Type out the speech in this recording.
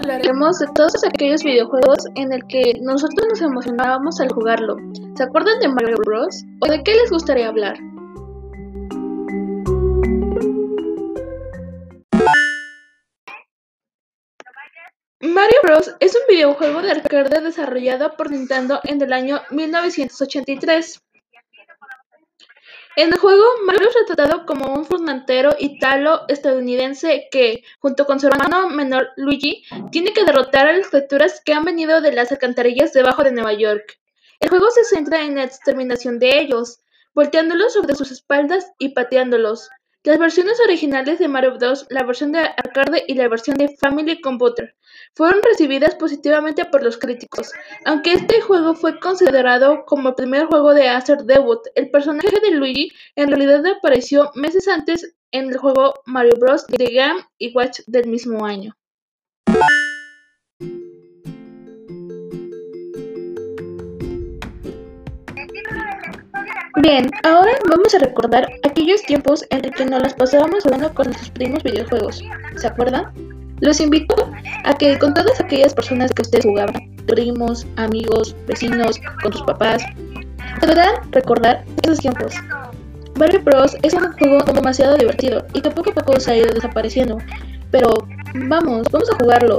hablaremos de todos aquellos videojuegos en el que nosotros nos emocionábamos al jugarlo. ¿Se acuerdan de Mario Bros? ¿O de qué les gustaría hablar? Mario Bros. es un videojuego de arcade desarrollado por Nintendo en el año 1983. En el juego, Mario es retratado como un frontero italo-estadounidense que, junto con su hermano menor Luigi, tiene que derrotar a las criaturas que han venido de las alcantarillas debajo de Nueva York. El juego se centra en la exterminación de ellos, volteándolos sobre sus espaldas y pateándolos. Las versiones originales de Mario Bros., la versión de arcade y la versión de Family Computer, fueron recibidas positivamente por los críticos. Aunque este juego fue considerado como el primer juego de hacer debut, el personaje de Luigi en realidad apareció meses antes en el juego Mario Bros. The Game y Watch del mismo año. Bien, ahora vamos a recordar aquellos tiempos en que nos las pasábamos jugando con nuestros primos videojuegos. ¿Se acuerdan? Los invito a que con todas aquellas personas que ustedes jugaban, primos, amigos, vecinos, con sus papás, podrán recordar esos tiempos. Mario Bros. es un juego demasiado divertido y que poco a poco se ha ido desapareciendo. Pero vamos, vamos a jugarlo.